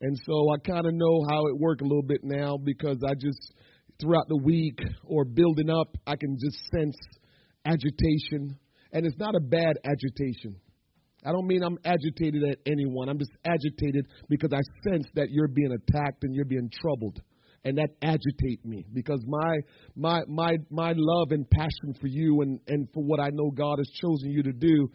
And so I kind of know how it works a little bit now because I just, throughout the week or building up, I can just sense agitation. And it's not a bad agitation. I don't mean I'm agitated at anyone. I'm just agitated because I sense that you're being attacked and you're being troubled. And that agitates me because my my my my love and passion for you and, and for what I know God has chosen you to do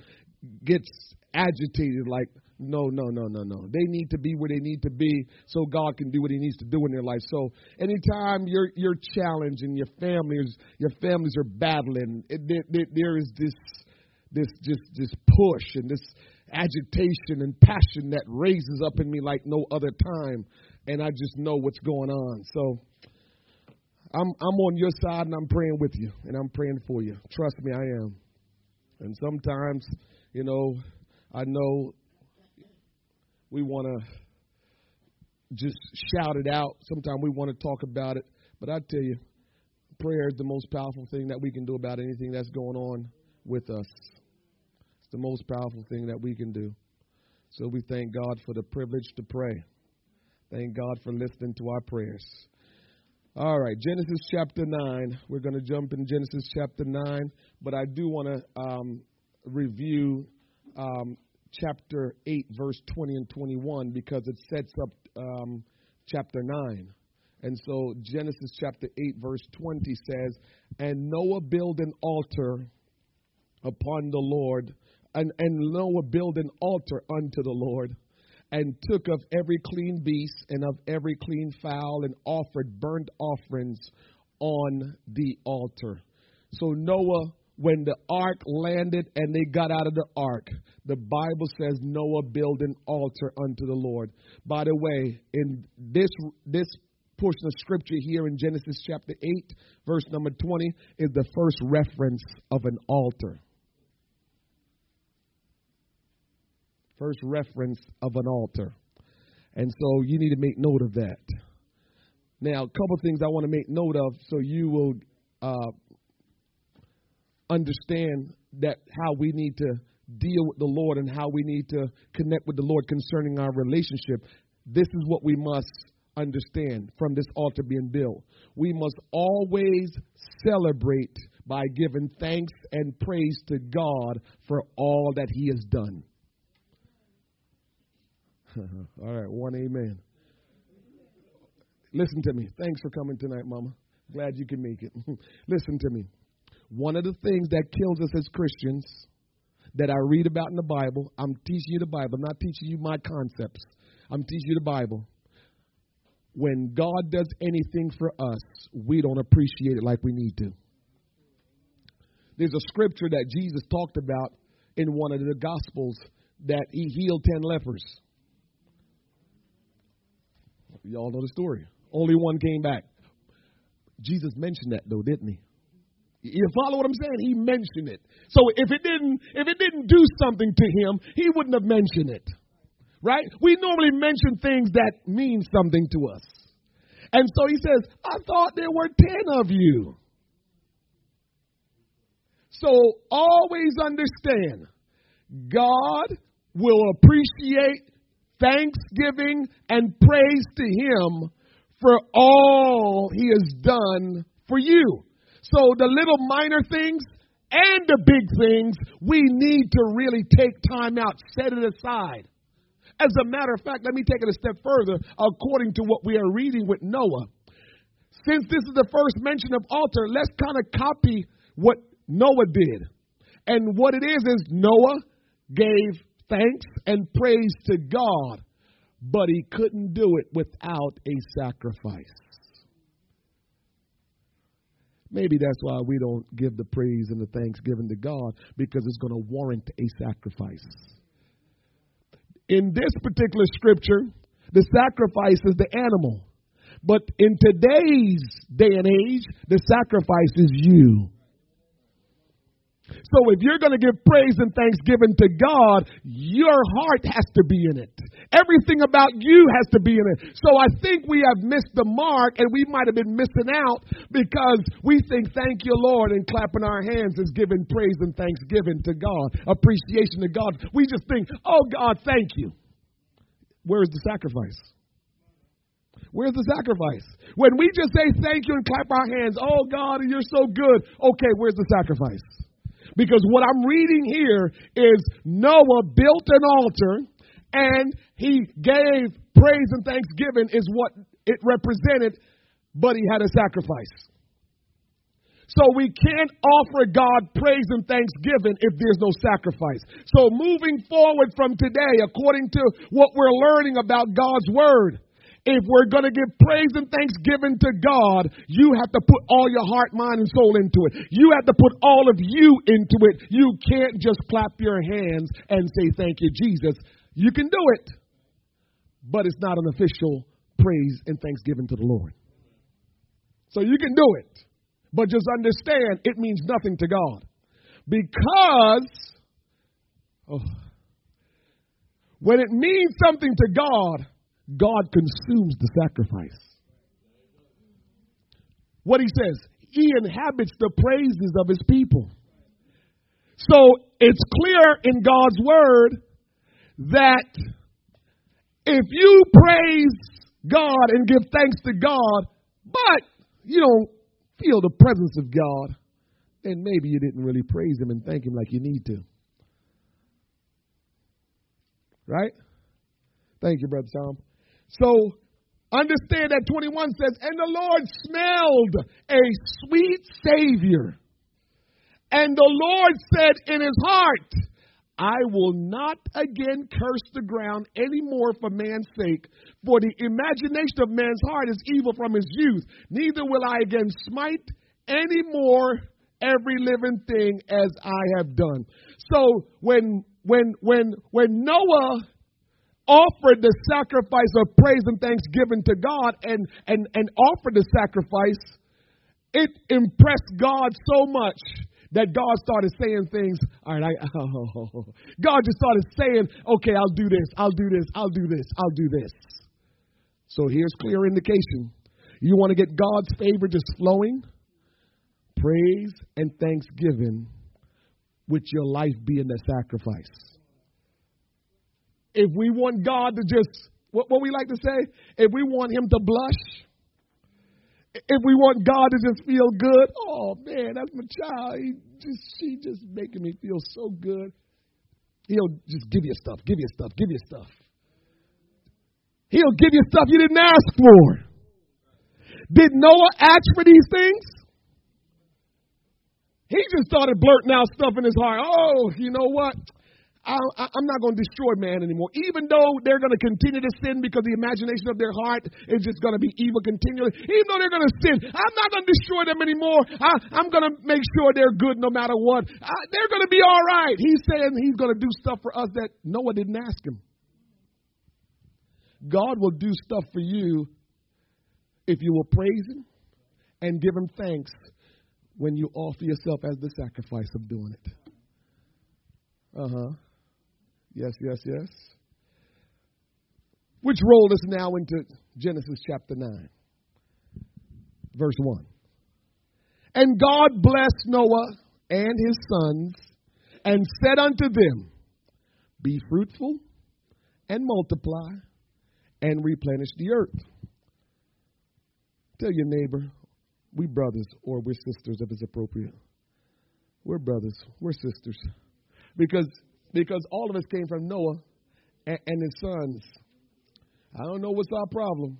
gets agitated like no, no, no, no, no. They need to be where they need to be so God can do what He needs to do in their life. So anytime you're you're challenged and your families your families are battling, it, there, is this this just this push and this agitation and passion that raises up in me like no other time, and I just know what's going on. So. I'm I'm on your side and I'm praying with you and I'm praying for you. Trust me, I am. And sometimes, you know, I know we want to just shout it out. Sometimes we want to talk about it. But I tell you, prayer is the most powerful thing that we can do about anything that's going on with us. It's the most powerful thing that we can do. So we thank God for the privilege to pray. Thank God for listening to our prayers. All right, Genesis chapter 9. We're going to jump in Genesis chapter 9, but I do want to um, review um, chapter 8, verse 20 and 21, because it sets up um, chapter 9. And so Genesis chapter 8, verse 20 says, And Noah built an altar upon the Lord, and, and Noah built an altar unto the Lord, and took of every clean beast and of every clean fowl, and offered burnt offerings on the altar. So Noah when the ark landed and they got out of the ark, the Bible says Noah built an altar unto the Lord. By the way, in this this portion of scripture here in Genesis chapter 8, verse number 20, is the first reference of an altar. First reference of an altar. And so you need to make note of that. Now, a couple things I want to make note of so you will uh, understand that how we need to deal with the Lord and how we need to connect with the Lord concerning our relationship. This is what we must understand from this altar being built. We must always celebrate by giving thanks and praise to God for all that He has done. all right, one amen. Listen to me. Thanks for coming tonight, Mama. Glad you can make it. Listen to me. One of the things that kills us as Christians that I read about in the Bible, I'm teaching you the Bible. I'm not teaching you my concepts. I'm teaching you the Bible. When God does anything for us, we don't appreciate it like we need to. There's a scripture that Jesus talked about in one of the Gospels that he healed 10 lepers. Y'all know the story. Only one came back. Jesus mentioned that, though, didn't he? You follow what I'm saying? He mentioned it. So if it didn't if it didn't do something to him, he wouldn't have mentioned it. Right? We normally mention things that mean something to us. And so he says, I thought there were 10 of you. So always understand God will appreciate thanksgiving and praise to him for all he has done for you. So the little minor things and the big things, we need to really take time out, set it aside. As a matter of fact, let me take it a step further according to what we are reading with Noah. Since this is the first mention of altar, let's kind of copy what Noah did. And what it is is Noah gave thanks and praise to God, but he couldn't do it without a sacrifice. Maybe that's why we don't give the praise and the thanksgiving to God because it's going to warrant a sacrifice. In this particular scripture, the sacrifice is the animal. But in today's day and age, the sacrifice is you. So if you're going to give praise and thanksgiving to God, your heart has to be in it. Everything about you has to be in it. So I think we have missed the mark and we might have been missing out because we think thank you Lord and clapping our hands is giving praise and thanksgiving to God, appreciation to God. We just think, "Oh God, thank you." Where is the sacrifice? Where's the sacrifice? When we just say thank you and clap our hands, oh God, you're so good. Okay, where's the sacrifice? Because what I'm reading here is Noah built an altar and he gave praise and thanksgiving is what it represented, but he had a sacrifice. So we can't offer God praise and thanksgiving if there's no sacrifice. So moving forward from today, according to what we're learning about God's word, if we're going to give praise and thanksgiving to God, you have to put all your heart, mind, and soul into it. You have to put all of you into it. You can't just clap your hands and say, Thank you, Jesus. You can do it, but it's not an official praise and thanksgiving to the Lord. So you can do it, but just understand it means nothing to God. Because oh, when it means something to God, God consumes the sacrifice. What he says, he inhabits the praises of his people. So it's clear in God's word that if you praise God and give thanks to God, but you don't feel the presence of God, then maybe you didn't really praise Him and thank Him like you need to. Right? Thank you, Brother Tom. So understand that 21 says, And the Lord smelled a sweet Savior. And the Lord said in his heart, I will not again curse the ground any more for man's sake, for the imagination of man's heart is evil from his youth. Neither will I again smite any more every living thing as I have done. So when when when when Noah offered the sacrifice of praise and thanksgiving to God and, and, and offered the sacrifice, it impressed God so much that God started saying things. All right, I, oh, God just started saying, okay, I'll do this, I'll do this, I'll do this, I'll do this. So here's clear indication. You want to get God's favor just flowing? Praise and thanksgiving with your life being the sacrifice if we want God to just, what, what we like to say, if we want Him to blush, if we want God to just feel good, oh man, that's my child. He just, she just making me feel so good. He'll just give you stuff, give you stuff, give you stuff. He'll give you stuff you didn't ask for. Did Noah ask for these things? He just started blurting out stuff in his heart. Oh, you know what? I, am not going to destroy man anymore. Even though they're going to continue to sin because the imagination of their heart is just going to be evil continually. Even though they're going to sin, I'm not going to destroy them anymore. I, am going to make sure they're good no matter what. I, they're going to be all right. He's saying he's going to do stuff for us that Noah didn't ask him. God will do stuff for you if you will praise him and give him thanks when you offer yourself as the sacrifice of doing it. Uh huh. Yes, yes, yes. Which rolled us now into Genesis chapter 9, verse 1. And God blessed Noah and his sons and said unto them, Be fruitful and multiply and replenish the earth. Tell your neighbor, we brothers or we're sisters if it's appropriate. We're brothers, we're sisters. Because because all of us came from Noah and, and his sons. I don't know what's our problem.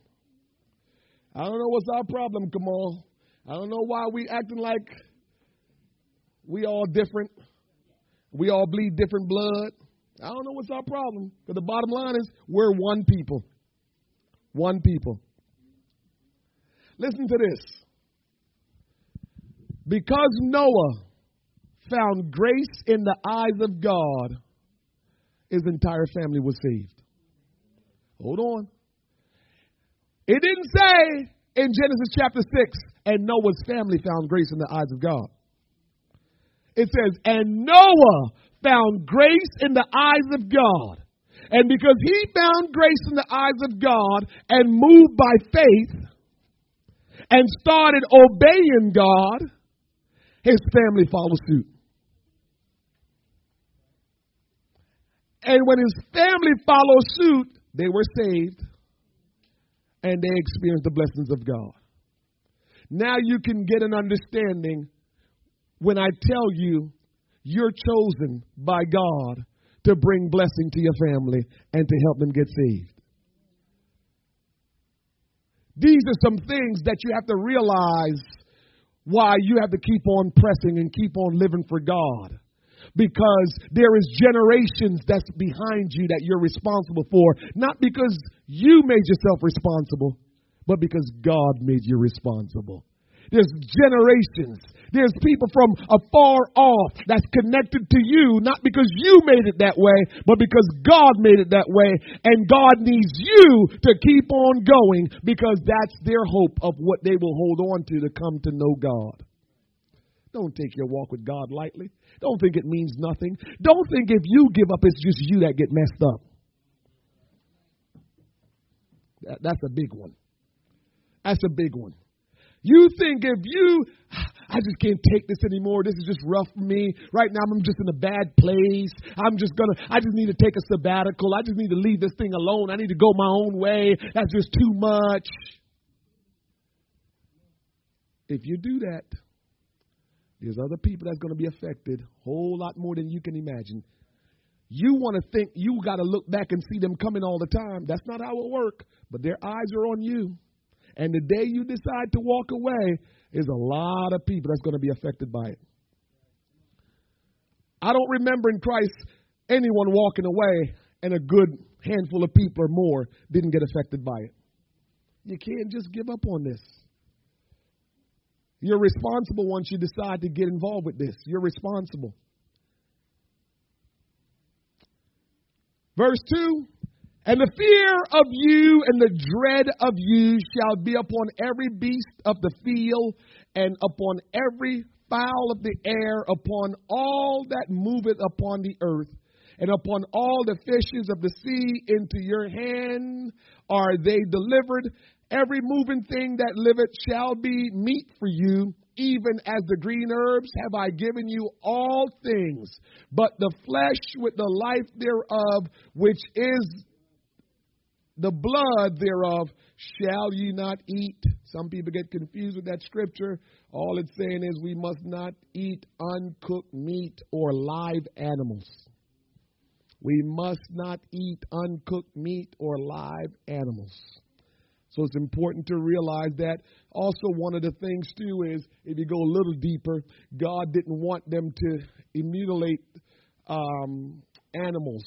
I don't know what's our problem, Kamal. I don't know why we acting like we all different. We all bleed different blood. I don't know what's our problem. But the bottom line is we're one people. One people. Listen to this. Because Noah found grace in the eyes of God, his entire family was saved. Hold on. It didn't say in Genesis chapter 6, and Noah's family found grace in the eyes of God. It says, and Noah found grace in the eyes of God. And because he found grace in the eyes of God and moved by faith and started obeying God, his family followed suit. And when his family followed suit, they were saved. and they experienced the blessings of God. Now you can get an understanding when I tell you you're chosen by God to bring blessing to your family and to help them get saved. These are some things that you have to realize why you have to keep on pressing and keep on living for God. Because there is generations that's behind you that you're responsible for, not because you made yourself responsible, but because God made you responsible. There's generations. There's people from afar off that's connected to you, not because you made it that way, but because God made it that way. And God needs you to keep on going because that's their hope of what they will hold on to to come to know God. Don't take your walk with God lightly. Don't think it means nothing. Don't think if you give up, it's just you that get messed up. That, that's a big one. That's a big one. You think if you, I just can't take this anymore. This is just rough for me. Right now, I'm just in a bad place. I'm just gonna, I just need to take a sabbatical. I just need to leave this thing alone. I need to go my own way. That's just too much. If you do that, there's other people that's going to be affected a whole lot more than you can imagine. You want to think you got to look back and see them coming all the time. That's not how it works. But their eyes are on you. And the day you decide to walk away, there's a lot of people that's going to be affected by it. I don't remember in Christ anyone walking away and a good handful of people or more didn't get affected by it. You can't just give up on this. You're responsible once you decide to get involved with this. You're responsible. Verse 2 and the fear of you and the dread of you shall be upon every beast of the field and upon every fowl of the air, upon all that moveth upon the earth, and upon all the fishes of the sea. Into your hand are they delivered. Every moving thing that liveth shall be meat for you. Even as the green herbs have I given you all things, but the flesh with the life thereof, which is the blood thereof shall ye not eat. Some people get confused with that scripture. All it's saying is we must not eat uncooked meat or live animals. We must not eat uncooked meat or live animals. So it's important to realize that. Also, one of the things, too, is if you go a little deeper, God didn't want them to mutilate um, animals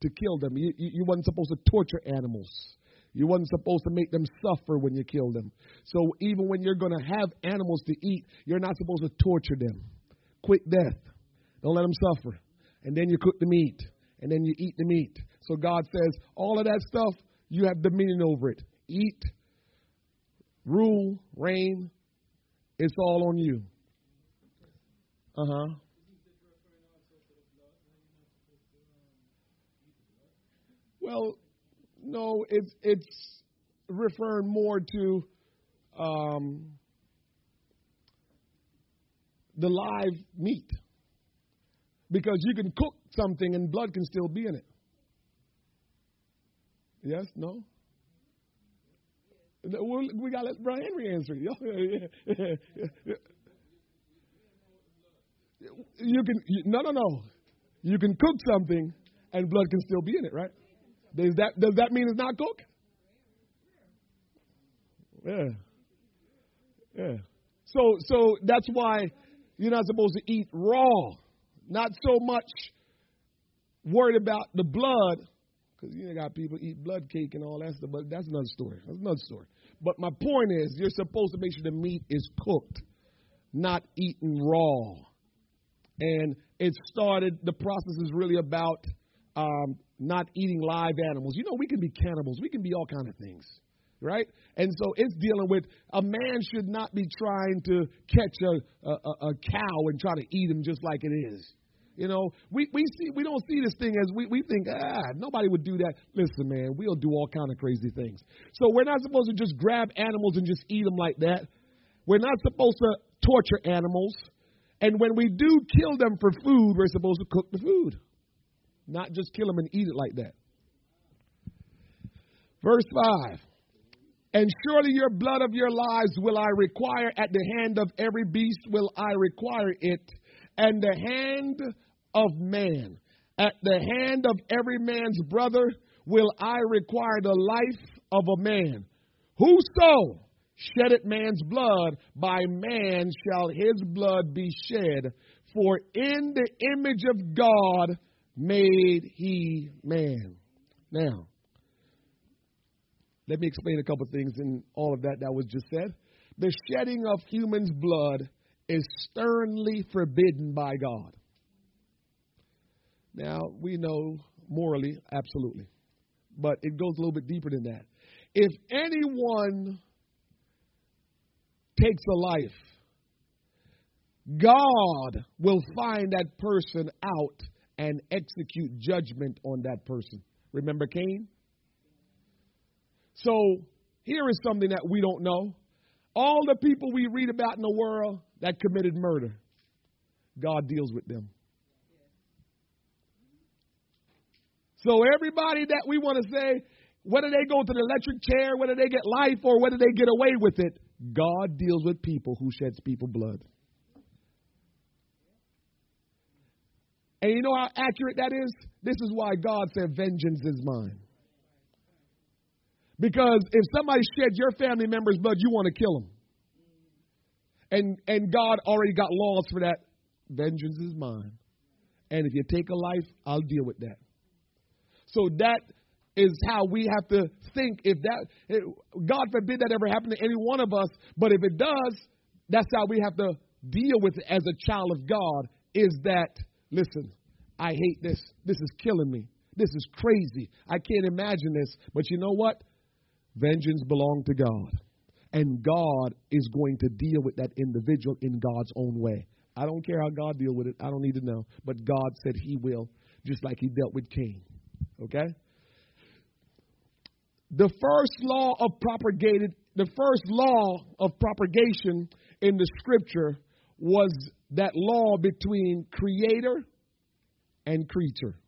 to kill them. You, you, you wasn't supposed to torture animals. You wasn't supposed to make them suffer when you kill them. So even when you're going to have animals to eat, you're not supposed to torture them. Quick death. Don't let them suffer. And then you cook the meat. And then you eat the meat. So God says, all of that stuff, you have dominion over it. Eat, rule, reign. It's all on you. Uh huh. Well, no, it's it's referring more to um, the live meat because you can cook something and blood can still be in it. Yes? No? We got to let Brian Henry answer. You can no no no. You can cook something and blood can still be in it, right? Does that, does that mean it's not cooked? Yeah. Yeah. So, so that's why you're not supposed to eat raw. Not so much worried about the blood, because you got people eat blood cake and all that stuff, but that's another story. That's another story. But my point is, you're supposed to make sure the meat is cooked, not eaten raw. And it started, the process is really about um, not eating live animals. You know, we can be cannibals. We can be all kind of things, right? And so it's dealing with a man should not be trying to catch a, a, a cow and try to eat him just like it is. You know, we, we see we don't see this thing as we, we think, ah, nobody would do that. Listen, man, we'll do all kind of crazy things. So we're not supposed to just grab animals and just eat them like that. We're not supposed to torture animals. And when we do kill them for food, we're supposed to cook the food not just kill them and eat it like that. Verse 5 And surely your blood of your lives will I require at the hand of every beast will I require it, and the hand of man. At the hand of every man's brother will I require the life of a man. Whoso sheddeth man's blood, by man shall his blood be shed. For in the image of God made he man. Now, let me explain a couple things in all of that that was just said. The shedding of humans' blood is sternly forbidden by God. Now, we know morally, absolutely. But it goes a little bit deeper than that. If anyone takes a life, God will find that person out and execute judgment on that person. Remember Cain? So here is something that we don't know. All the people we read about in the world that committed murder, God deals with them. So everybody that we want to say, whether they go to the electric chair, whether they get life, or whether they get away with it, God deals with people who sheds people blood. And you know how accurate that is? This is why God said, Vengeance is mine. Because if somebody shed your family member's blood, you want to kill them. And, and God already got laws for that. Vengeance is mine. And if you take a life, I'll deal with that. So that is how we have to think. If that, God forbid that ever happen to any one of us, but if it does, that's how we have to deal with it as a child of God. Is that listen? I hate this. This is killing me. This is crazy. I can't imagine this. But you know what? Vengeance belongs to God. And God is going to deal with that individual in God's own way. I don't care how God deal with it. I don't need to know. But God said he will, just like he dealt with Cain. Okay? The first law of propagated, the first law of propagation in the scripture was that law between creator and creature.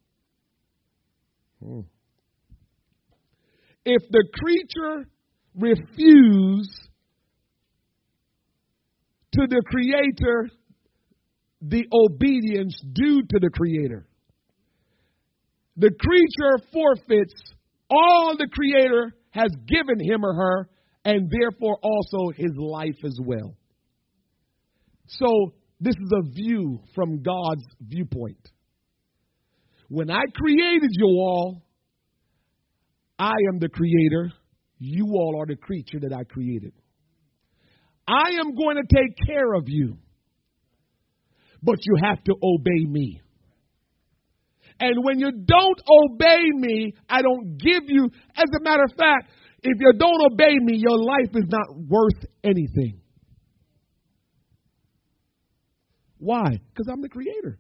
Hmm. If the creature refuse to the creator the obedience due to the creator, the creature forfeits all the creator has given him or her, and therefore also his life as well. So, this is a view from God's viewpoint. When I created you all, I am the creator. You all are the creature that I created. I am going to take care of you, but you have to obey me. And when you don't obey me, I don't give you. As a matter of fact, if you don't obey me, your life is not worth anything. Why? Because I'm the creator.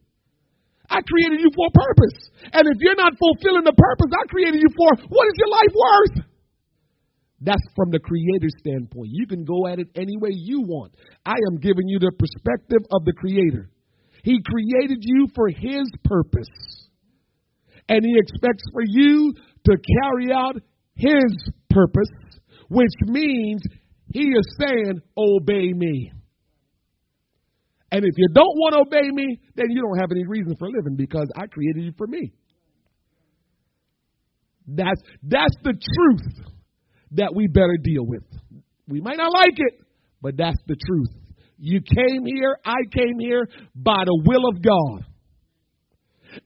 I created you for a purpose. And if you're not fulfilling the purpose I created you for, what is your life worth? That's from the creator's standpoint. You can go at it any way you want. I am giving you the perspective of the creator. He created you for his purpose and He expects for you to carry out His purpose, which means He is saying, Obey me. And if you don't want to obey me, then you don't have any reason for living because I created you for me. That's, that's the truth that we better deal with. We might not like it, but that's the truth. You came here, I came here by the will of God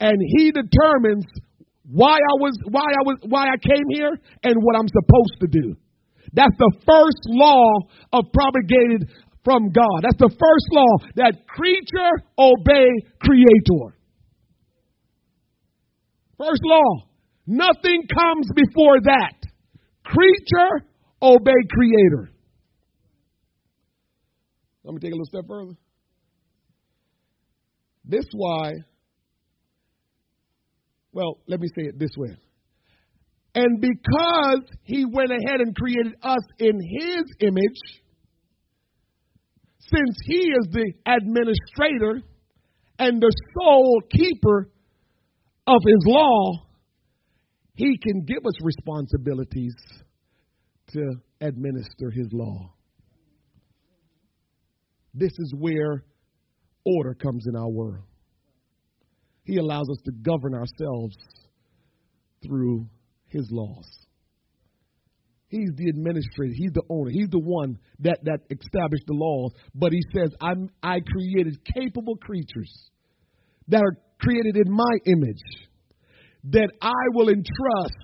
and he determines why I was why I was why I came here and what I'm supposed to do. That's the first law of propagated from God. That's the first law that creature obey creator. First law. Nothing comes before that. Creature obey creator. Let me take a little step further. This why well, let me say it this way. And because he went ahead and created us in his image, since he is the administrator and the sole keeper of his law, he can give us responsibilities to administer his law. This is where order comes in our world. He allows us to govern ourselves through his laws. He's the administrator. He's the owner. He's the one that, that established the laws. But he says, I'm, I created capable creatures that are created in my image that I will entrust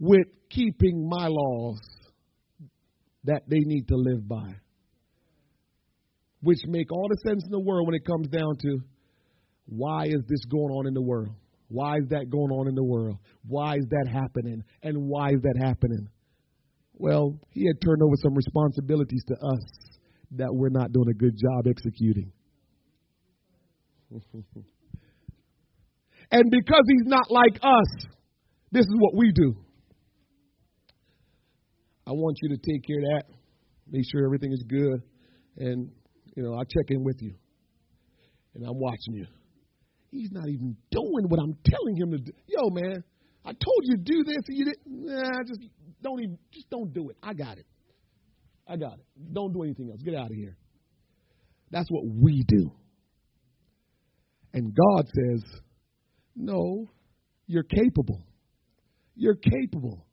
with keeping my laws that they need to live by. Which make all the sense in the world when it comes down to why is this going on in the world? Why is that going on in the world? Why is that happening? And why is that happening? Well, he had turned over some responsibilities to us that we're not doing a good job executing. and because he's not like us, this is what we do. I want you to take care of that. Make sure everything is good. And, you know, I'll check in with you. And I'm watching you. He's not even doing what I'm telling him to do. Yo, man, I told you to do this and you didn't. Nah, just don't even, just don't do it. I got it. I got it. Don't do anything else. Get out of here. That's what we do. And God says, no, you're capable. You're capable.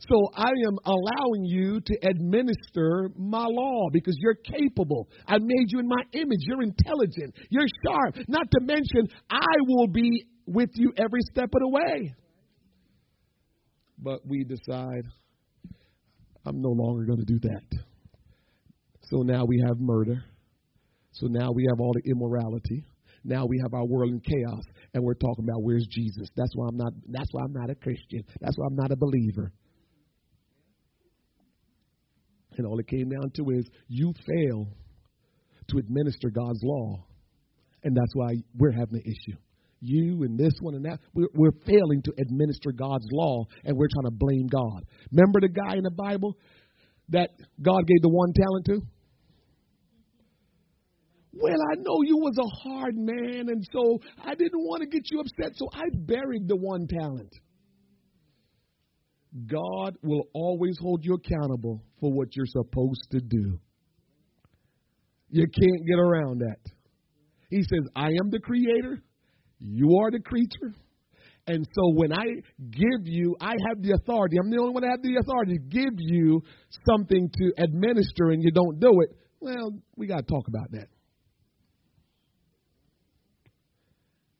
So I am allowing you to administer my law because you're capable. I made you in my image. You're intelligent. You're sharp. Not to mention, I will be with you every step of the way. But we decide, I'm no longer going to do that. So now we have murder. So now we have all the immorality. Now we have our world in chaos, and we're talking about where's Jesus. That's why I'm not. That's why I'm not a Christian. That's why I'm not a believer. And all it came down to is you fail to administer God's law, and that's why we're having an issue you and this one and that. We're, we're failing to administer God's law and we're trying to blame God. Remember the guy in the Bible that God gave the one talent to? Well, I know you was a hard man, and so I didn't want to get you upset, so I buried the one talent. God will always hold you accountable for what you're supposed to do. You can't get around that. He says, I am the creator. You are the creature. And so when I give you, I have the authority. I'm the only one that have the authority to give you something to administer and you don't do it. Well, we got to talk about that.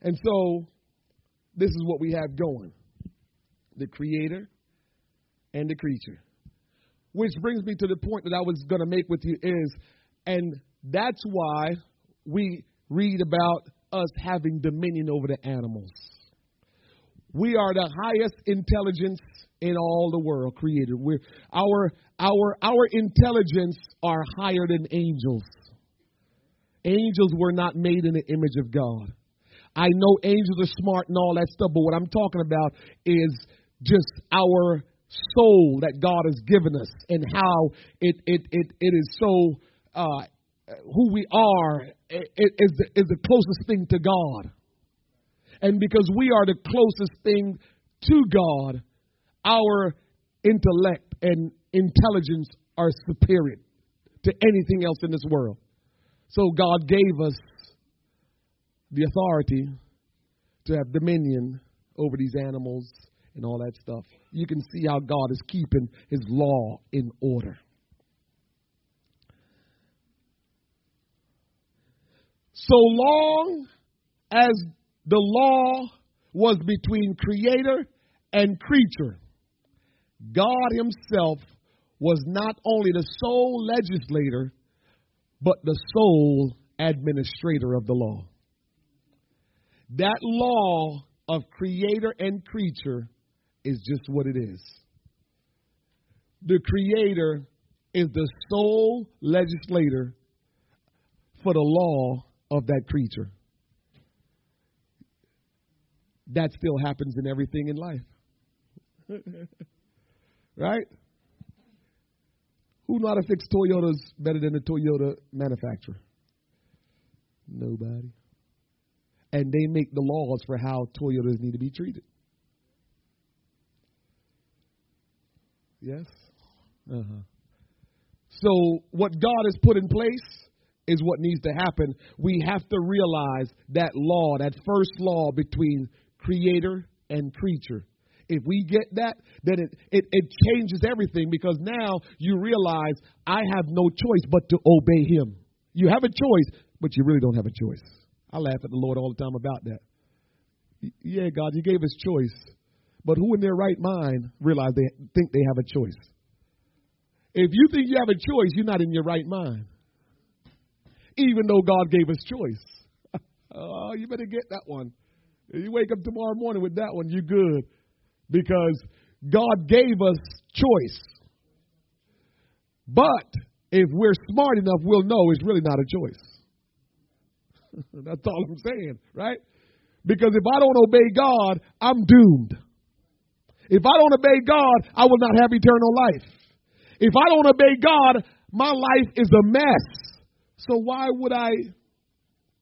And so this is what we have going the creator and the creature. Which brings me to the point that I was going to make with you is, and that's why we read about us having dominion over the animals. We are the highest intelligence in all the world created. We're, our, our, our intelligence are higher than angels. Angels were not made in the image of God. I know angels are smart and all that stuff, but what I'm talking about is just our soul that God has given us and how it, it, it, it is so uh, who we are is the, is the closest thing to God. And because we are the closest thing to God, our intellect and intelligence are superior to anything else in this world. So God gave us the authority to have dominion over these animals and all that stuff. You can see how God is keeping his law in order. So long as the law was between creator and creature, God Himself was not only the sole legislator, but the sole administrator of the law. That law of creator and creature is just what it is. The creator is the sole legislator for the law of that creature. That still happens in everything in life. right? Who know how to fix Toyotas better than the Toyota manufacturer? Nobody. And they make the laws for how Toyotas need to be treated. Yes? Uh-huh. So, what God has put in place is what needs to happen. We have to realize that law, that first law between creator and creature. If we get that, then it, it, it changes everything because now you realize I have no choice but to obey Him. You have a choice, but you really don't have a choice. I laugh at the Lord all the time about that. Yeah, God, you gave us choice, but who in their right mind realize they think they have a choice? If you think you have a choice, you're not in your right mind. Even though God gave us choice. oh, you better get that one. You wake up tomorrow morning with that one, you're good. Because God gave us choice. But if we're smart enough, we'll know it's really not a choice. That's all I'm saying, right? Because if I don't obey God, I'm doomed. If I don't obey God, I will not have eternal life. If I don't obey God, my life is a mess. So why would I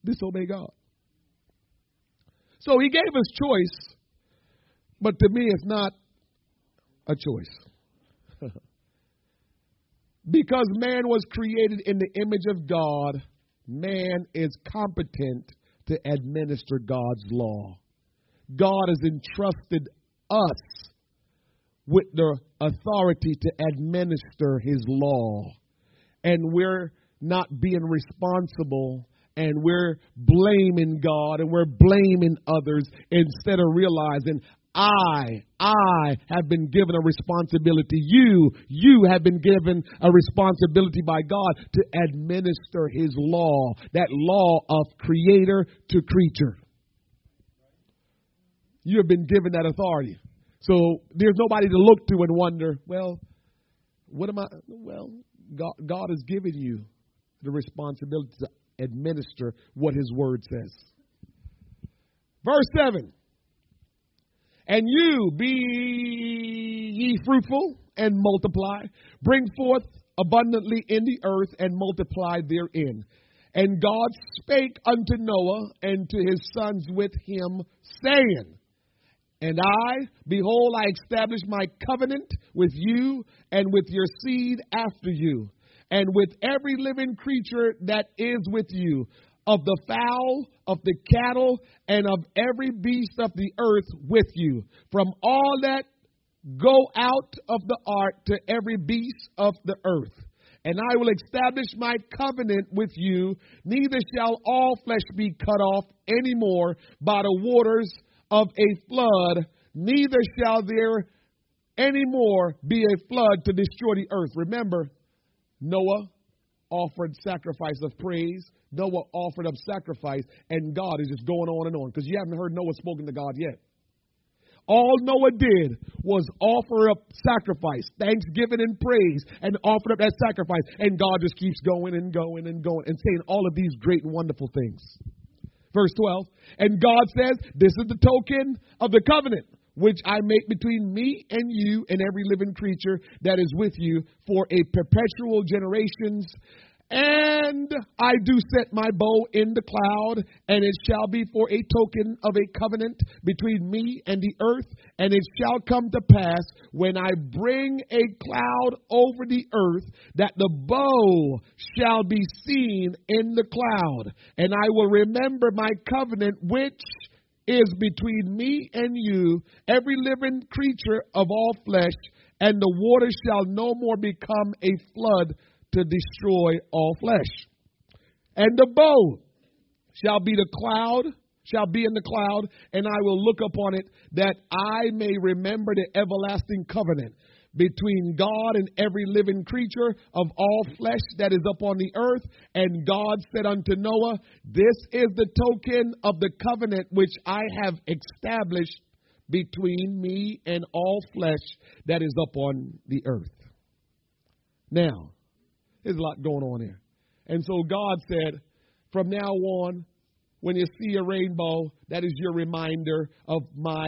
disobey God? So he gave us choice, but to me, it's not a choice. because man was created in the image of God, man is competent to administer God's law. God has entrusted us with the authority to administer his law. And we're not being responsible and we're blaming God and we're blaming others instead of realizing I, I have been given a responsibility. You, you have been given a responsibility by God to administer His law, that law of creator to creature. You have been given that authority. So there's nobody to look to and wonder, well, what am I? Well, God, God has given you the responsibility to administer what His Word says. Verse 7 And you be ye fruitful and multiply, bring forth abundantly in the earth and multiply therein. And God spake unto Noah and to his sons with him, saying, and I, behold, I establish my covenant with you and with your seed after you, and with every living creature that is with you, of the fowl, of the cattle, and of every beast of the earth with you, from all that go out of the ark to every beast of the earth. And I will establish my covenant with you, neither shall all flesh be cut off any more by the waters of a flood, neither shall there any more be a flood to destroy the earth. Remember, Noah offered sacrifice of praise. Noah offered up sacrifice, and God is just going on and on because you haven't heard Noah spoken to God yet. All Noah did was offer up sacrifice, thanksgiving and praise, and offered up that sacrifice. And God just keeps going and going and going and saying all of these great and wonderful things. Verse 12. And God says, This is the token of the covenant which I make between me and you and every living creature that is with you for a perpetual generations. And I do set my bow in the cloud, and it shall be for a token of a covenant between me and the earth. And it shall come to pass when I bring a cloud over the earth that the bow shall be seen in the cloud. And I will remember my covenant which is between me and you, every living creature of all flesh, and the water shall no more become a flood to destroy all flesh. And the bow shall be the cloud, shall be in the cloud, and I will look upon it that I may remember the everlasting covenant between God and every living creature of all flesh that is upon the earth. And God said unto Noah, This is the token of the covenant which I have established between me and all flesh that is upon the earth. Now, there's a lot going on here. And so God said, From now on, when you see a rainbow, that is your reminder of my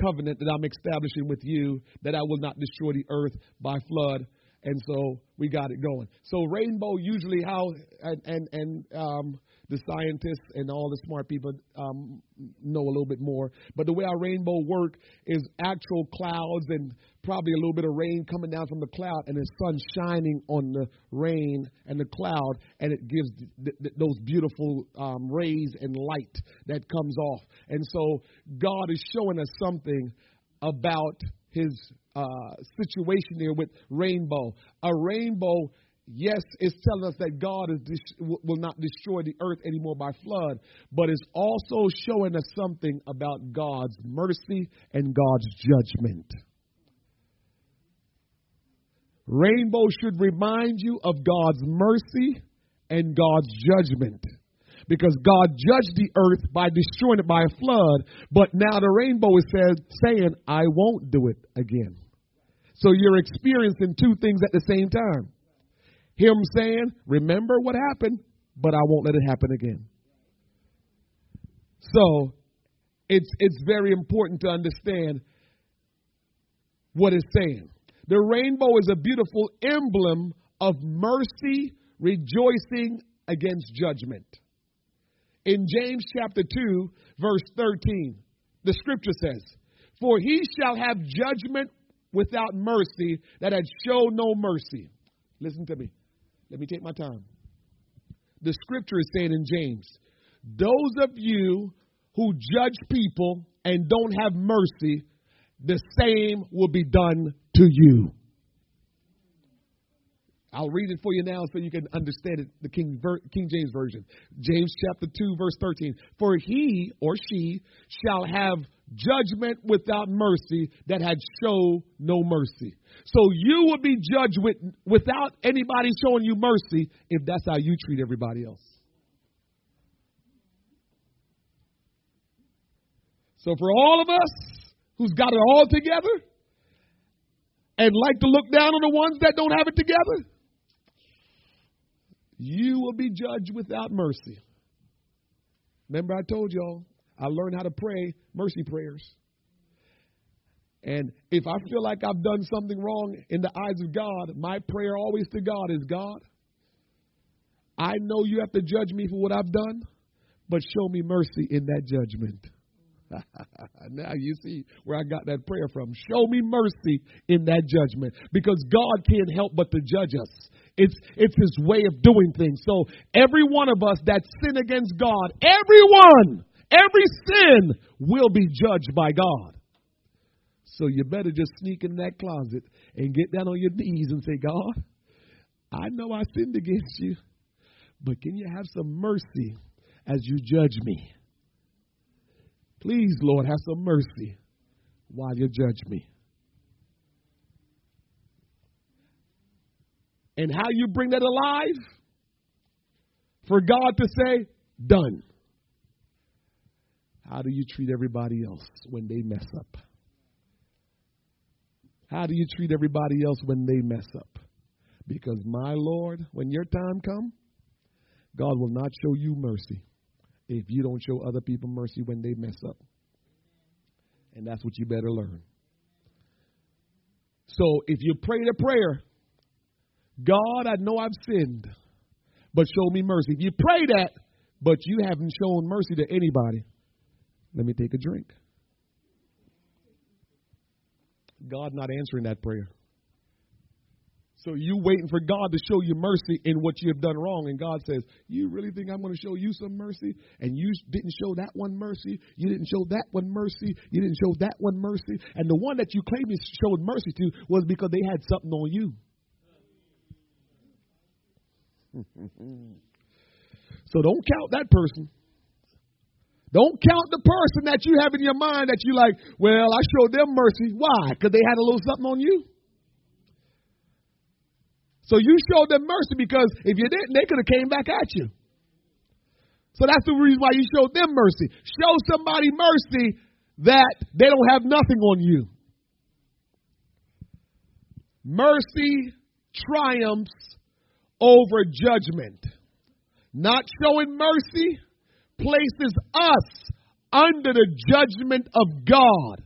covenant that I'm establishing with you that I will not destroy the earth by flood. And so we got it going. So rainbow usually how and and, and um, the scientists and all the smart people um, know a little bit more. But the way our rainbow work is actual clouds and probably a little bit of rain coming down from the cloud, and the sun shining on the rain and the cloud, and it gives th- th- those beautiful um, rays and light that comes off. And so God is showing us something about His uh, situation there with rainbow. A rainbow yes, it's telling us that God is, will not destroy the earth anymore by flood, but it's also showing us something about God's mercy and God's judgment. Rainbow should remind you of God's mercy and God's judgment. Because God judged the earth by destroying it by a flood, but now the rainbow is saying, I won't do it again. So you're experiencing two things at the same time. Him saying, Remember what happened, but I won't let it happen again. So it's it's very important to understand what it's saying. The rainbow is a beautiful emblem of mercy rejoicing against judgment. In James chapter 2, verse 13, the scripture says, For he shall have judgment without mercy that had shown no mercy. Listen to me. Let me take my time. The scripture is saying in James, those of you who judge people and don't have mercy, the same will be done to you. I'll read it for you now so you can understand it, the King, King James Version. James chapter 2, verse 13. For he or she shall have judgment without mercy that had shown no mercy. So you will be judged with, without anybody showing you mercy if that's how you treat everybody else. So for all of us who's got it all together and like to look down on the ones that don't have it together, you will be judged without mercy. Remember, I told y'all I learned how to pray mercy prayers. And if I feel like I've done something wrong in the eyes of God, my prayer always to God is God, I know you have to judge me for what I've done, but show me mercy in that judgment. now you see where I got that prayer from. Show me mercy in that judgment because God can't help but to judge us. It's it's his way of doing things. So every one of us that sin against God, everyone Every sin will be judged by God. So you better just sneak in that closet and get down on your knees and say, God, I know I sinned against you, but can you have some mercy as you judge me? Please, Lord, have some mercy while you judge me. And how you bring that alive? For God to say, done. How do you treat everybody else when they mess up? How do you treat everybody else when they mess up? Because my Lord, when your time comes, God will not show you mercy if you don't show other people mercy when they mess up. And that's what you better learn. So if you pray the prayer, God, I know I've sinned, but show me mercy. If you pray that, but you haven't shown mercy to anybody, let me take a drink. God not answering that prayer. So you waiting for God to show you mercy in what you have done wrong, and God says, "You really think I'm going to show you some mercy? And you didn't show that one mercy. You didn't show that one mercy. You didn't show that one mercy. And the one that you claimed you showed mercy to was because they had something on you." so don't count that person. Don't count the person that you have in your mind that you like, well, I showed them mercy. Why? Because they had a little something on you. So you showed them mercy because if you didn't, they could have came back at you. So that's the reason why you showed them mercy. Show somebody mercy that they don't have nothing on you. Mercy triumphs over judgment. Not showing mercy places us under the judgment of God,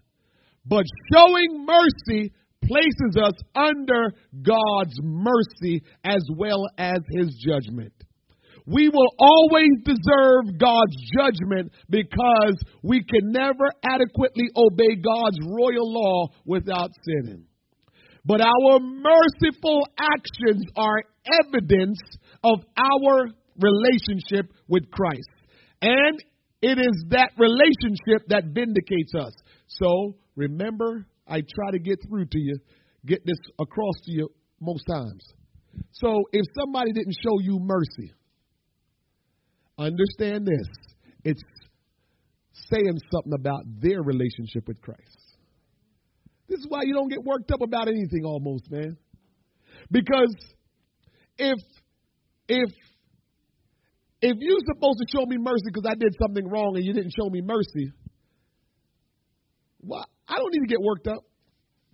but showing mercy places us under God's mercy as well as his judgment. we will always deserve God's judgment because we can never adequately obey God's royal law without sinning. But our merciful actions are evidence of our relationship with Christ. And it is that relationship that vindicates us. So remember, I try to get through to you, get this across to you most times. So if somebody didn't show you mercy, understand this. It's saying something about their relationship with Christ. This is why you don't get worked up about anything almost, man. Because if if if you're supposed to show me mercy because I did something wrong and you didn't show me mercy, well, I don't need to get worked up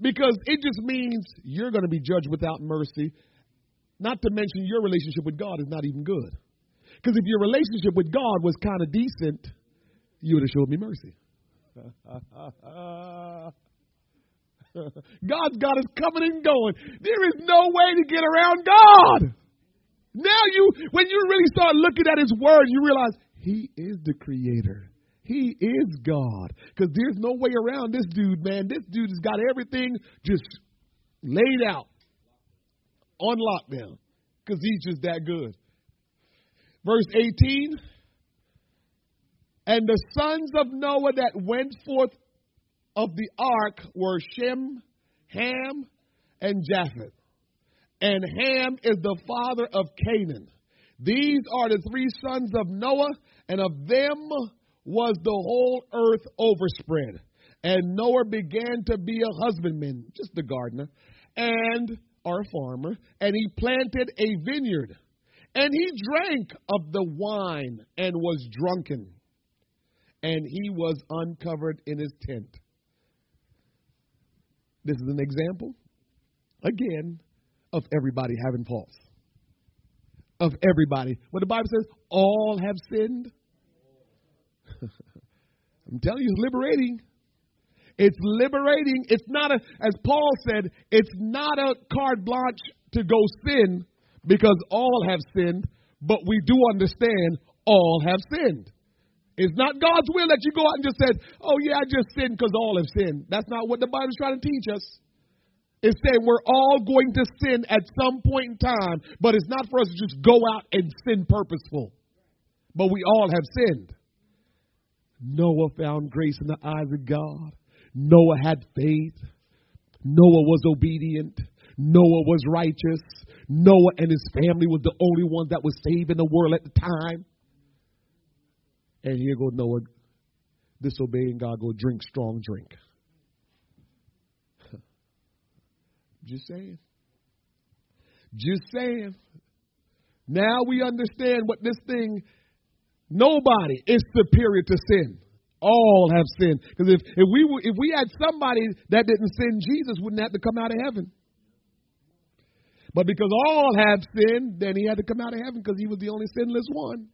because it just means you're going to be judged without mercy. Not to mention your relationship with God is not even good. Because if your relationship with God was kind of decent, you would have showed me mercy. God's got us coming and going. There is no way to get around God. Now you, when you really start looking at His Word, you realize He is the Creator. He is God. Because there's no way around this dude, man. This dude has got everything just laid out on lockdown. Because he's just that good. Verse 18. And the sons of Noah that went forth of the ark were Shem, Ham, and Japheth and Ham is the father of Canaan. These are the three sons of Noah, and of them was the whole earth overspread. And Noah began to be a husbandman, just a gardener, and or a farmer, and he planted a vineyard. And he drank of the wine and was drunken. And he was uncovered in his tent. This is an example, again, of everybody having faults. Of everybody. What the Bible says, all have sinned. I'm telling you, it's liberating. It's liberating. It's not a, as Paul said, it's not a carte blanche to go sin because all have sinned, but we do understand all have sinned. It's not God's will that you go out and just say, oh, yeah, I just sinned because all have sinned. That's not what the Bible's trying to teach us. It's saying we're all going to sin at some point in time, but it's not for us to just go out and sin purposeful. But we all have sinned. Noah found grace in the eyes of God. Noah had faith. Noah was obedient. Noah was righteous. Noah and his family was the only ones that was saved in the world at the time. And here go Noah disobeying God, go drink strong drink. Just saying. Just saying. Now we understand what this thing, nobody is superior to sin. All have sinned. Because if, if we if we had somebody that didn't sin, Jesus wouldn't have to come out of heaven. But because all have sinned, then he had to come out of heaven because he was the only sinless one.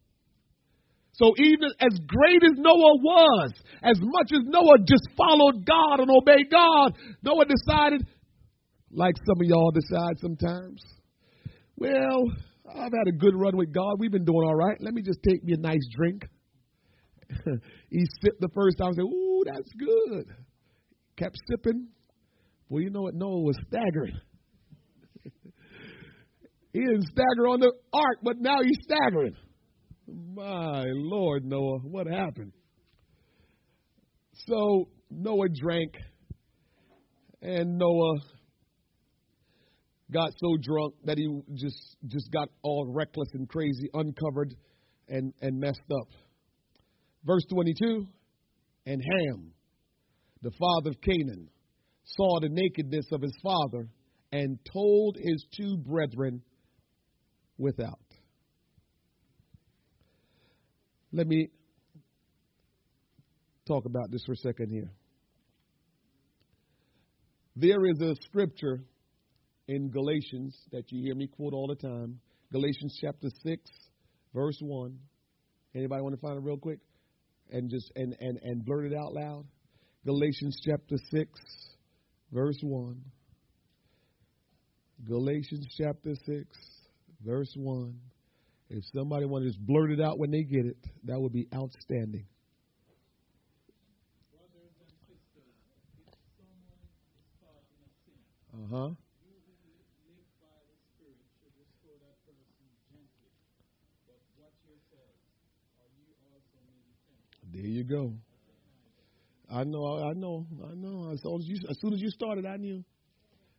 So even as great as Noah was, as much as Noah just followed God and obeyed God, Noah decided like some of y'all decide sometimes. Well, I've had a good run with God. We've been doing all right. Let me just take me a nice drink. he sipped the first time and said, Ooh, that's good. Kept sipping. Well, you know what? Noah was staggering. he didn't stagger on the ark, but now he's staggering. My Lord, Noah, what happened? So Noah drank, and Noah got so drunk that he just just got all reckless and crazy, uncovered and, and messed up. Verse 22 And Ham, the father of Canaan, saw the nakedness of his father and told his two brethren without. Let me talk about this for a second here. There is a scripture in Galatians that you hear me quote all the time. Galatians chapter 6, verse 1. Anybody want to find it real quick? And just and, and, and blurt it out loud. Galatians chapter 6, verse 1. Galatians chapter 6, verse 1. If somebody want to just blurt it out when they get it, that would be outstanding. Uh huh. There you go. I know, I know, I know. As soon as you, as soon as you started, I knew.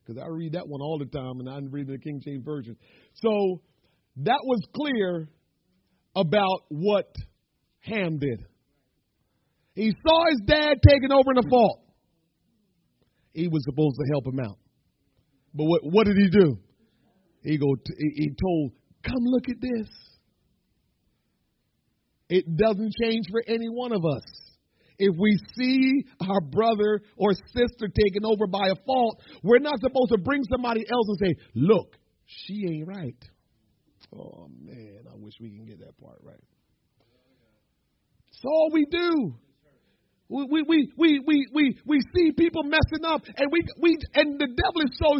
Because I read that one all the time, and I read the King James Version. So that was clear about what Ham did. He saw his dad taking over in the fault. He was supposed to help him out. But what, what did he do? He go. T- he told, "Come look at this." It doesn't change for any one of us. If we see our brother or sister taken over by a fault, we're not supposed to bring somebody else and say, "Look, she ain't right." Oh man, I wish we can get that part right. That's all we do. We, we, we, we, we, we see people messing up, and we, we and the devil is so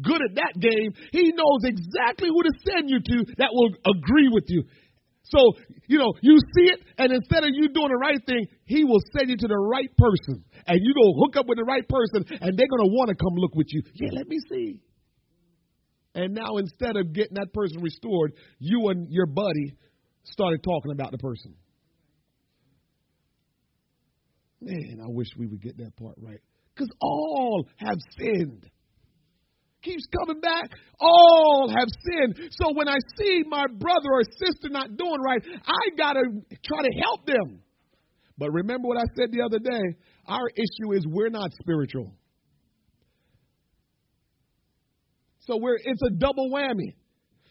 good at that game. He knows exactly who to send you to that will agree with you. So, you know, you see it, and instead of you doing the right thing, he will send you to the right person. And you go hook up with the right person, and they're going to want to come look with you. Yeah, let me see. And now instead of getting that person restored, you and your buddy started talking about the person. Man, I wish we would get that part right. Because all have sinned. Keeps coming back. All have sinned. So when I see my brother or sister not doing right, I got to try to help them. But remember what I said the other day? Our issue is we're not spiritual. So we're it's a double whammy.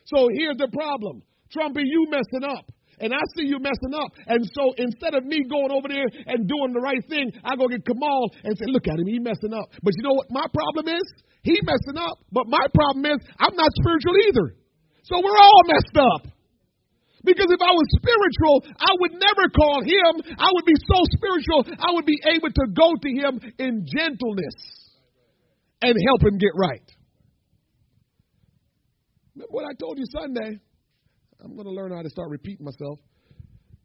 So here's the problem. Trumpy, you messing up. And I see you messing up. And so instead of me going over there and doing the right thing, I go get Kamal and say, look at him, he messing up. But you know what my problem is? He messing up. But my problem is I'm not spiritual either. So we're all messed up. Because if I was spiritual, I would never call him. I would be so spiritual, I would be able to go to him in gentleness and help him get right. Remember what I told you Sunday? I'm going to learn how to start repeating myself.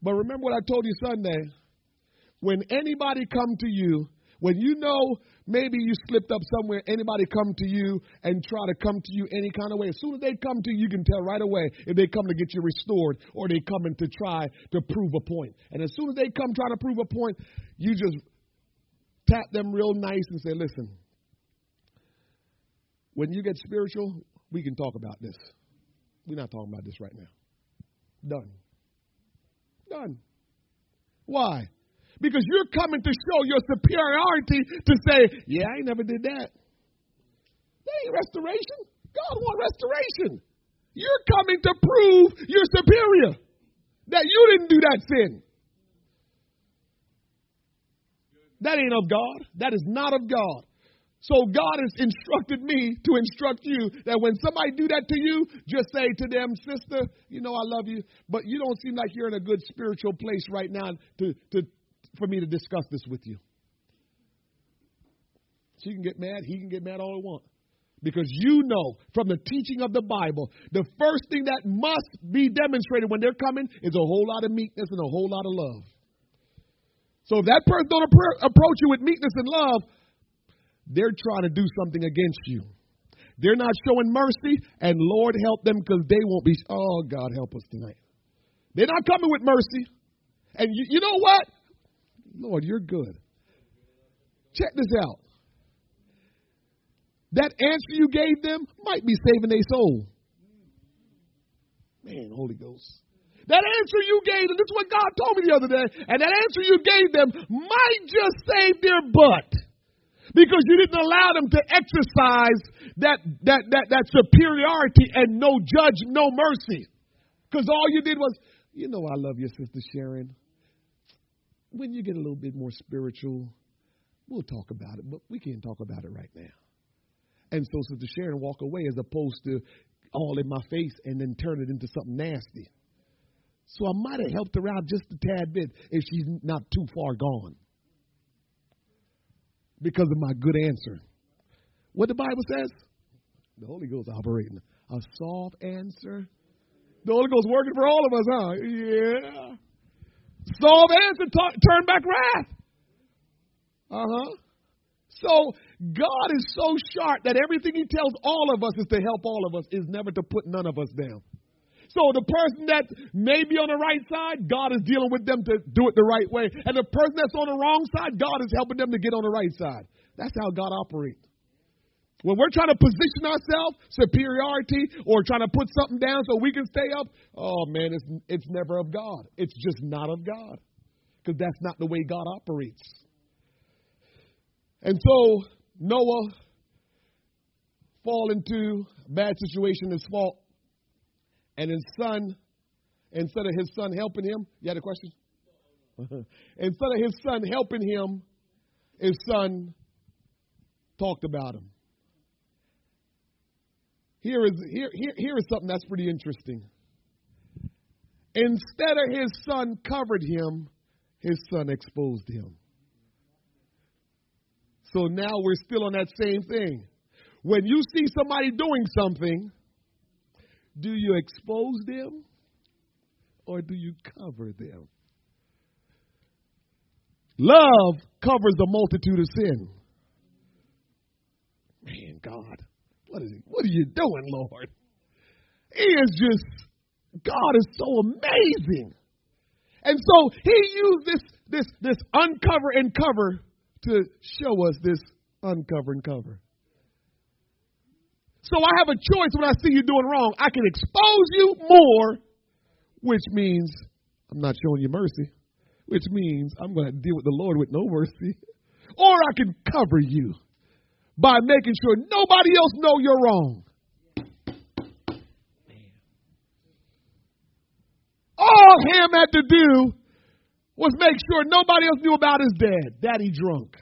But remember what I told you Sunday. When anybody come to you, when you know maybe you slipped up somewhere, anybody come to you and try to come to you any kind of way. As soon as they come to you, you can tell right away if they come to get you restored or they coming to try to prove a point. And as soon as they come trying to prove a point, you just tap them real nice and say, listen, when you get spiritual, we can talk about this. We're not talking about this right now. Done. Done. Why? Because you're coming to show your superiority to say, yeah, I never did that. That ain't restoration. God want restoration. You're coming to prove you're superior. That you didn't do that sin. That ain't of God. That is not of God. So God has instructed me to instruct you that when somebody do that to you, just say to them, sister, you know I love you, but you don't seem like you're in a good spiritual place right now to, to for me to discuss this with you. She can get mad, he can get mad all he wants. Because you know from the teaching of the Bible, the first thing that must be demonstrated when they're coming is a whole lot of meekness and a whole lot of love. So if that person don't approach you with meekness and love, they're trying to do something against you. They're not showing mercy, and Lord help them because they won't be. Oh, God help us tonight. They're not coming with mercy. And you, you know what? Lord, you're good. Check this out. That answer you gave them might be saving their soul. Man, Holy Ghost. That answer you gave them, this is what God told me the other day, and that answer you gave them might just save their butt because you didn't allow them to exercise that, that, that, that superiority and no judge, no mercy. Because all you did was, you know, I love your sister Sharon. When you get a little bit more spiritual, we'll talk about it, but we can't talk about it right now. And so Sister Sharon walk away as opposed to all in my face and then turn it into something nasty. So I might have helped her out just a tad bit if she's not too far gone because of my good answer. What the Bible says? The Holy Ghost operating. A soft answer The Holy Ghost working for all of us, huh? Yeah. Solve answer, talk, turn back wrath. Uh huh. So God is so sharp that everything He tells all of us is to help all of us, is never to put none of us down. So the person that may be on the right side, God is dealing with them to do it the right way. And the person that's on the wrong side, God is helping them to get on the right side. That's how God operates. When we're trying to position ourselves, superiority, or trying to put something down so we can stay up, oh man, it's, it's never of God. It's just not of God. Because that's not the way God operates. And so Noah fall into a bad situation, his fault, and his son, instead of his son helping him, you had a question? instead of his son helping him, his son talked about him. Here is here, here, here is something that's pretty interesting. Instead of his son covered him, his son exposed him. So now we're still on that same thing. When you see somebody doing something, do you expose them or do you cover them? Love covers the multitude of sin. Man, God, what is he, what are you doing, Lord? He is just God is so amazing. And so he used this this this uncover and cover to show us this uncover and cover. So I have a choice when I see you doing wrong. I can expose you more, which means I'm not showing you mercy, which means I'm going to deal with the Lord with no mercy. Or I can cover you by making sure nobody else know you're wrong. All Ham had to do was make sure nobody else knew about his dad. Daddy drunk.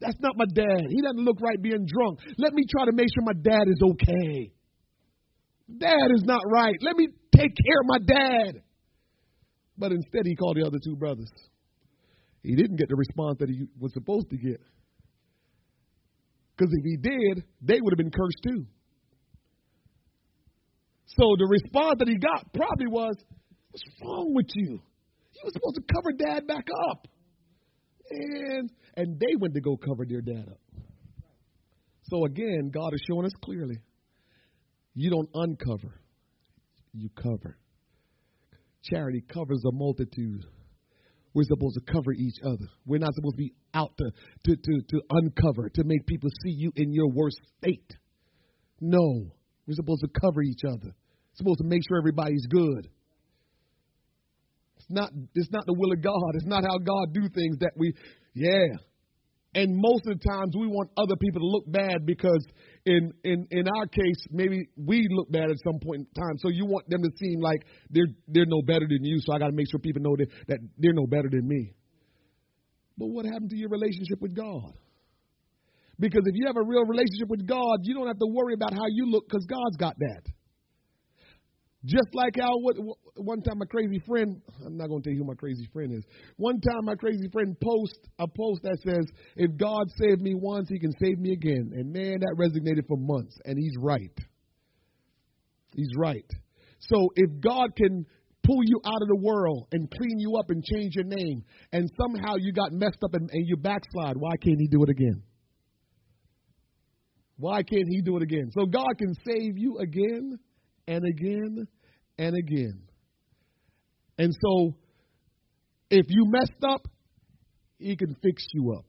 That's not my dad. He doesn't look right being drunk. Let me try to make sure my dad is okay. Dad is not right. Let me take care of my dad. But instead, he called the other two brothers. He didn't get the response that he was supposed to get. Because if he did, they would have been cursed too. So the response that he got probably was, What's wrong with you? You were supposed to cover dad back up. And and they went to go cover their dad up. So again, God is showing us clearly. You don't uncover, you cover. Charity covers a multitude. We're supposed to cover each other. We're not supposed to be out to, to, to, to uncover, to make people see you in your worst state. No. We're supposed to cover each other. We're supposed to make sure everybody's good. It's not it's not the will of God. It's not how God do things that we yeah. And most of the times we want other people to look bad because in in in our case maybe we look bad at some point in time. So you want them to seem like they're they're no better than you. So I got to make sure people know that that they're no better than me. But what happened to your relationship with God? Because if you have a real relationship with God, you don't have to worry about how you look because God's got that. Just like how one time my crazy friend, I'm not going to tell you who my crazy friend is. One time my crazy friend post a post that says, "If God saved me once, He can save me again." And man, that resonated for months, and he's right. He's right. So if God can pull you out of the world and clean you up and change your name, and somehow you got messed up and, and you backslide, why can't He do it again? Why can't He do it again? So God can save you again and again and again. And so, if you messed up, He can fix you up.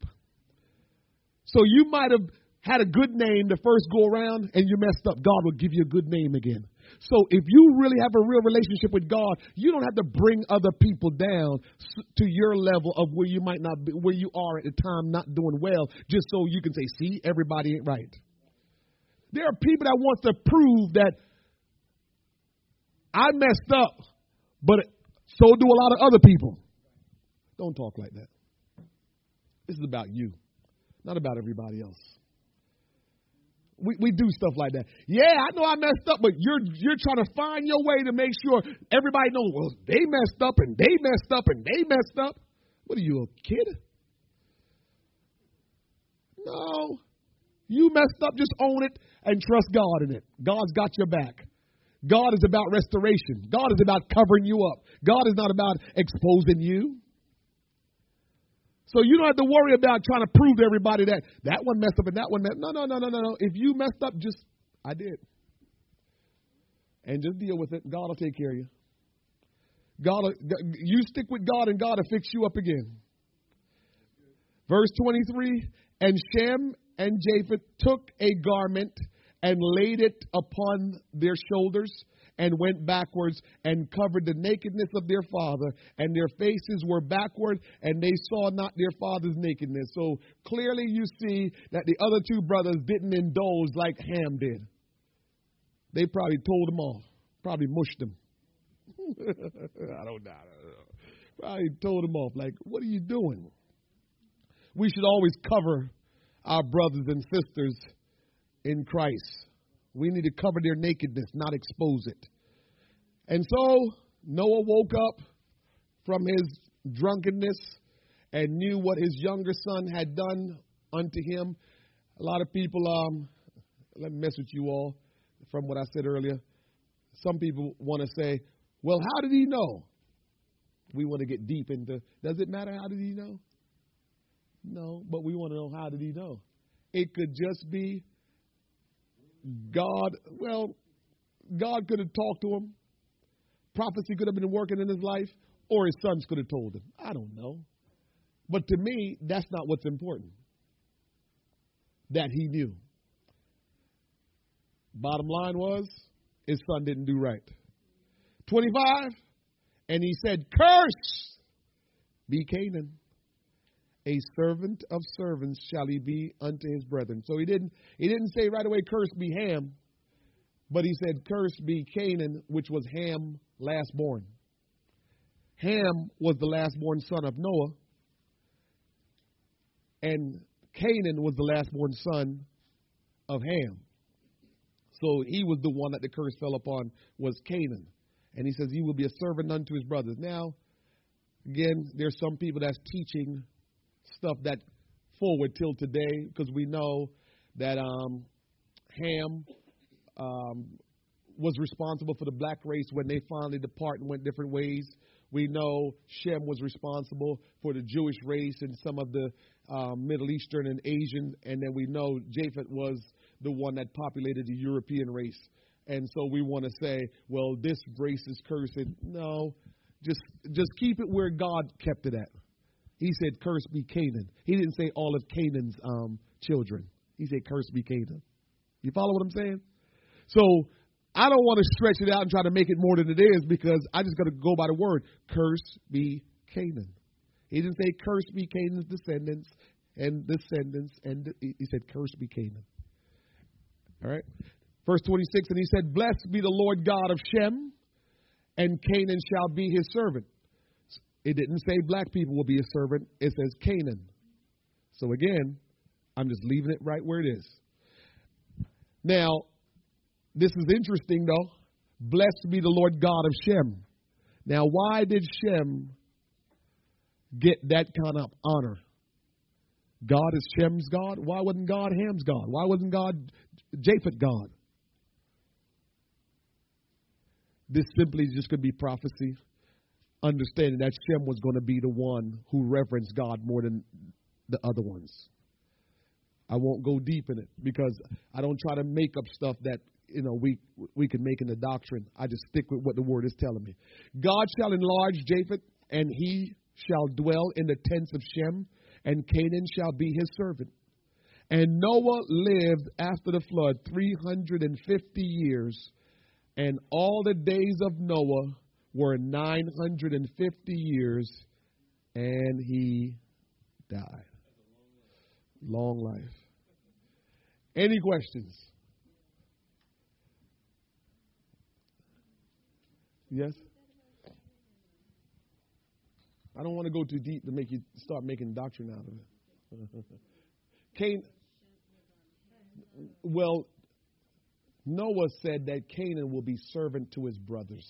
So, you might have had a good name the first go around and you messed up. God will give you a good name again. So, if you really have a real relationship with God, you don't have to bring other people down to your level of where you might not be, where you are at the time, not doing well, just so you can say, see, everybody ain't right. There are people that want to prove that I messed up, but so do a lot of other people. Don't talk like that. This is about you, not about everybody else. We, we do stuff like that. Yeah, I know I messed up, but you're you're trying to find your way to make sure everybody knows. Well, they messed up and they messed up and they messed up. What are you, a kid? No, you messed up. Just own it and trust God in it. God's got your back. God is about restoration. God is about covering you up. God is not about exposing you. So you don't have to worry about trying to prove to everybody that that one messed up and that one messed. No, no, no, no, no, no. If you messed up, just I did, and just deal with it. God will take care of you. God, will, you stick with God, and God will fix you up again. Verse twenty-three. And Shem and Japheth took a garment and laid it upon their shoulders and went backwards and covered the nakedness of their father, and their faces were backward, and they saw not their father's nakedness. So clearly, you see that the other two brothers didn't indulge like Ham did. They probably told them off, probably mushed them. I don't know. Probably told them off, like, what are you doing? We should always cover our brothers and sisters in Christ. We need to cover their nakedness, not expose it. And so Noah woke up from his drunkenness and knew what his younger son had done unto him. A lot of people, um, let me mess with you all from what I said earlier. Some people want to say, well, how did he know? We want to get deep into, does it matter how did he know? No, but we want to know how did he know? It could just be God, well, God could have talked to him. Prophecy could have been working in his life, or his sons could have told him. I don't know. But to me, that's not what's important. That he knew. Bottom line was, his son didn't do right. 25, and he said, Curse be Canaan a servant of servants shall he be unto his brethren. So he didn't he didn't say right away, cursed be Ham, but he said, Cursed be Canaan, which was Ham last born. Ham was the last born son of Noah, and Canaan was the last born son of Ham. So he was the one that the curse fell upon was Canaan. And he says he will be a servant unto his brothers. Now, again, there's some people that's teaching stuff that forward till today because we know that um, Ham um, was responsible for the black race when they finally depart and went different ways. We know Shem was responsible for the Jewish race and some of the um, Middle Eastern and Asian, and then we know Japheth was the one that populated the European race. And so we want to say, well, this race is cursed. No, just just keep it where God kept it at. He said, "Curse be Canaan." He didn't say all of Canaan's um, children. He said, "Curse be Canaan." You follow what I'm saying? So I don't want to stretch it out and try to make it more than it is because I just got to go by the word. Curse be Canaan. He didn't say, "Curse be Canaan's descendants and descendants," and he said, "Curse be Canaan." All right. Verse 26, and he said, Blessed be the Lord God of Shem, and Canaan shall be his servant. It didn't say black people will be a servant, it says Canaan. So again, I'm just leaving it right where it is. Now, this is interesting though. Blessed be the Lord God of Shem. Now, why did Shem get that kind of honor? God is Shem's God. Why wasn't God Ham's God? Why wasn't God Japheth God? This simply just could be prophecy understanding that Shem was going to be the one who reverenced God more than the other ones. I won't go deep in it because I don't try to make up stuff that you know we we can make in the doctrine. I just stick with what the word is telling me. God shall enlarge Japheth, and he shall dwell in the tents of Shem, and Canaan shall be his servant. And Noah lived after the flood three hundred and fifty years, and all the days of Noah were 950 years and he died. Long life. Any questions? Yes? I don't want to go too deep to make you start making doctrine out of it. Cain, well, Noah said that Canaan will be servant to his brothers.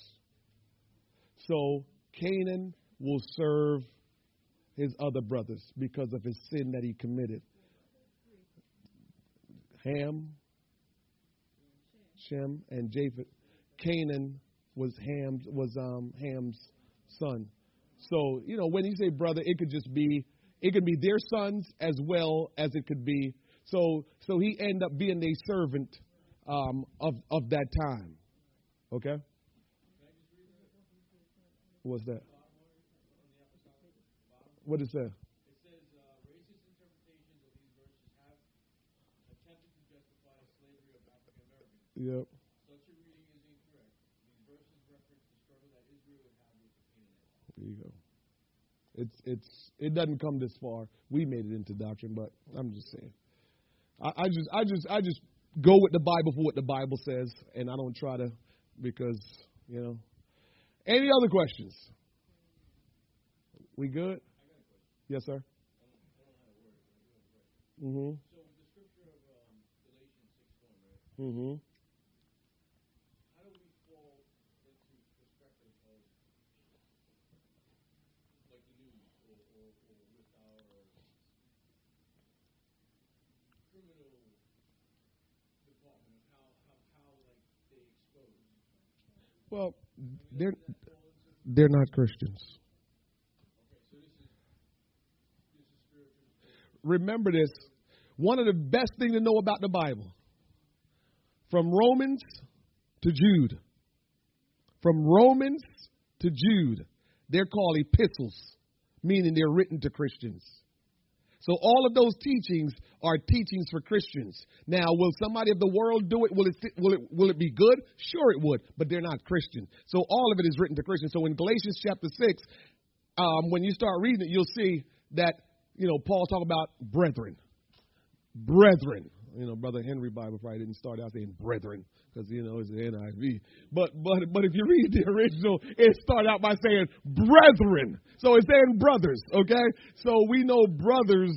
So Canaan will serve his other brothers because of his sin that he committed. Ham, Shem, and Japheth. Canaan was Ham's was um, Ham's son. So you know when you say brother, it could just be it could be their sons as well as it could be. So so he end up being a servant um, of of that time. Okay. What's that? What is that? It says racist interpretations of these verses have attempted to justify slavery of African Americans. Yep. Such a reading is incorrect. These verses reference the struggle that Israel would have with the Canaanites. There you go. It's it's it doesn't come this far. We made it into doctrine, but I'm just saying. I, I just I just I just go with the Bible for what the Bible says, and I don't try to because you know. Any other questions? We good? Yes, sir. Mm-hmm. So the scripture of Galatians 6 1, right? How do we fall into perspective of like the news or, or, or with our criminal department of how, how, how like they expose? Well, they're they're not Christians. Remember this. One of the best things to know about the Bible, from Romans to Jude, from Romans to Jude, they're called epistles, meaning they're written to Christians. So all of those teachings are teachings for Christians. Now, will somebody of the world do it? Will it will it will it be good? Sure, it would, but they're not Christian. So all of it is written to Christians. So in Galatians chapter six, um, when you start reading it, you'll see that you know Paul talk about brethren, brethren. You know, brother Henry Bible probably didn't start out saying brethren because you know it's the NIV. But but but if you read the original, it started out by saying brethren. So it's saying brothers. Okay, so we know brothers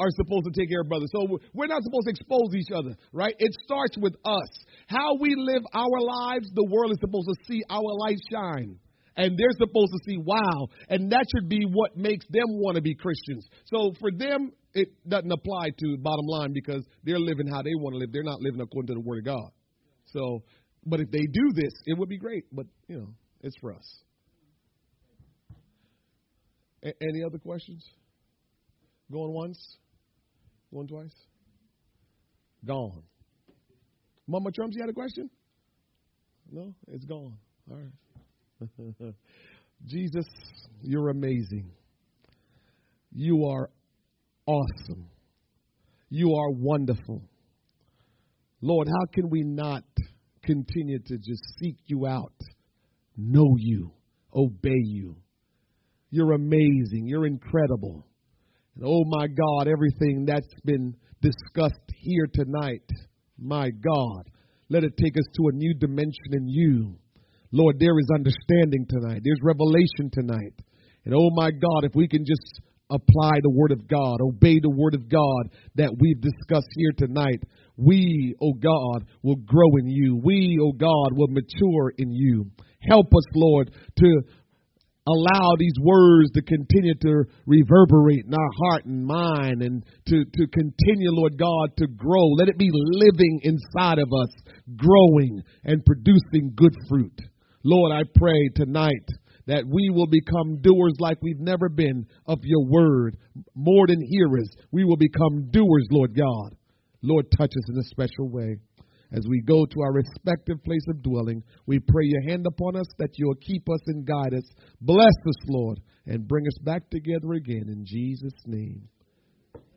are supposed to take care of brothers. So we're not supposed to expose each other, right? It starts with us. How we live our lives, the world is supposed to see our light shine. And they're supposed to see, wow. And that should be what makes them want to be Christians. So for them, it doesn't apply to bottom line because they're living how they want to live. They're not living according to the Word of God. So, but if they do this, it would be great. But, you know, it's for us. A- any other questions? Going once? Going twice? Gone. Mama Trump, you had a question? No? It's gone. All right. Jesus, you're amazing. You are awesome. You are wonderful. Lord, how can we not continue to just seek you out, know you, obey you? You're amazing. You're incredible. And oh my God, everything that's been discussed here tonight, my God, let it take us to a new dimension in you. Lord, there is understanding tonight. There's revelation tonight. And oh my God, if we can just apply the Word of God, obey the Word of God that we've discussed here tonight, we, oh God, will grow in you. We, oh God, will mature in you. Help us, Lord, to allow these words to continue to reverberate in our heart and mind and to, to continue, Lord God, to grow. Let it be living inside of us, growing and producing good fruit. Lord, I pray tonight that we will become doers like we've never been of your word. More than hearers, we will become doers, Lord God. Lord, touch us in a special way. As we go to our respective place of dwelling, we pray your hand upon us that you'll keep us and guide us. Bless us, Lord, and bring us back together again in Jesus' name.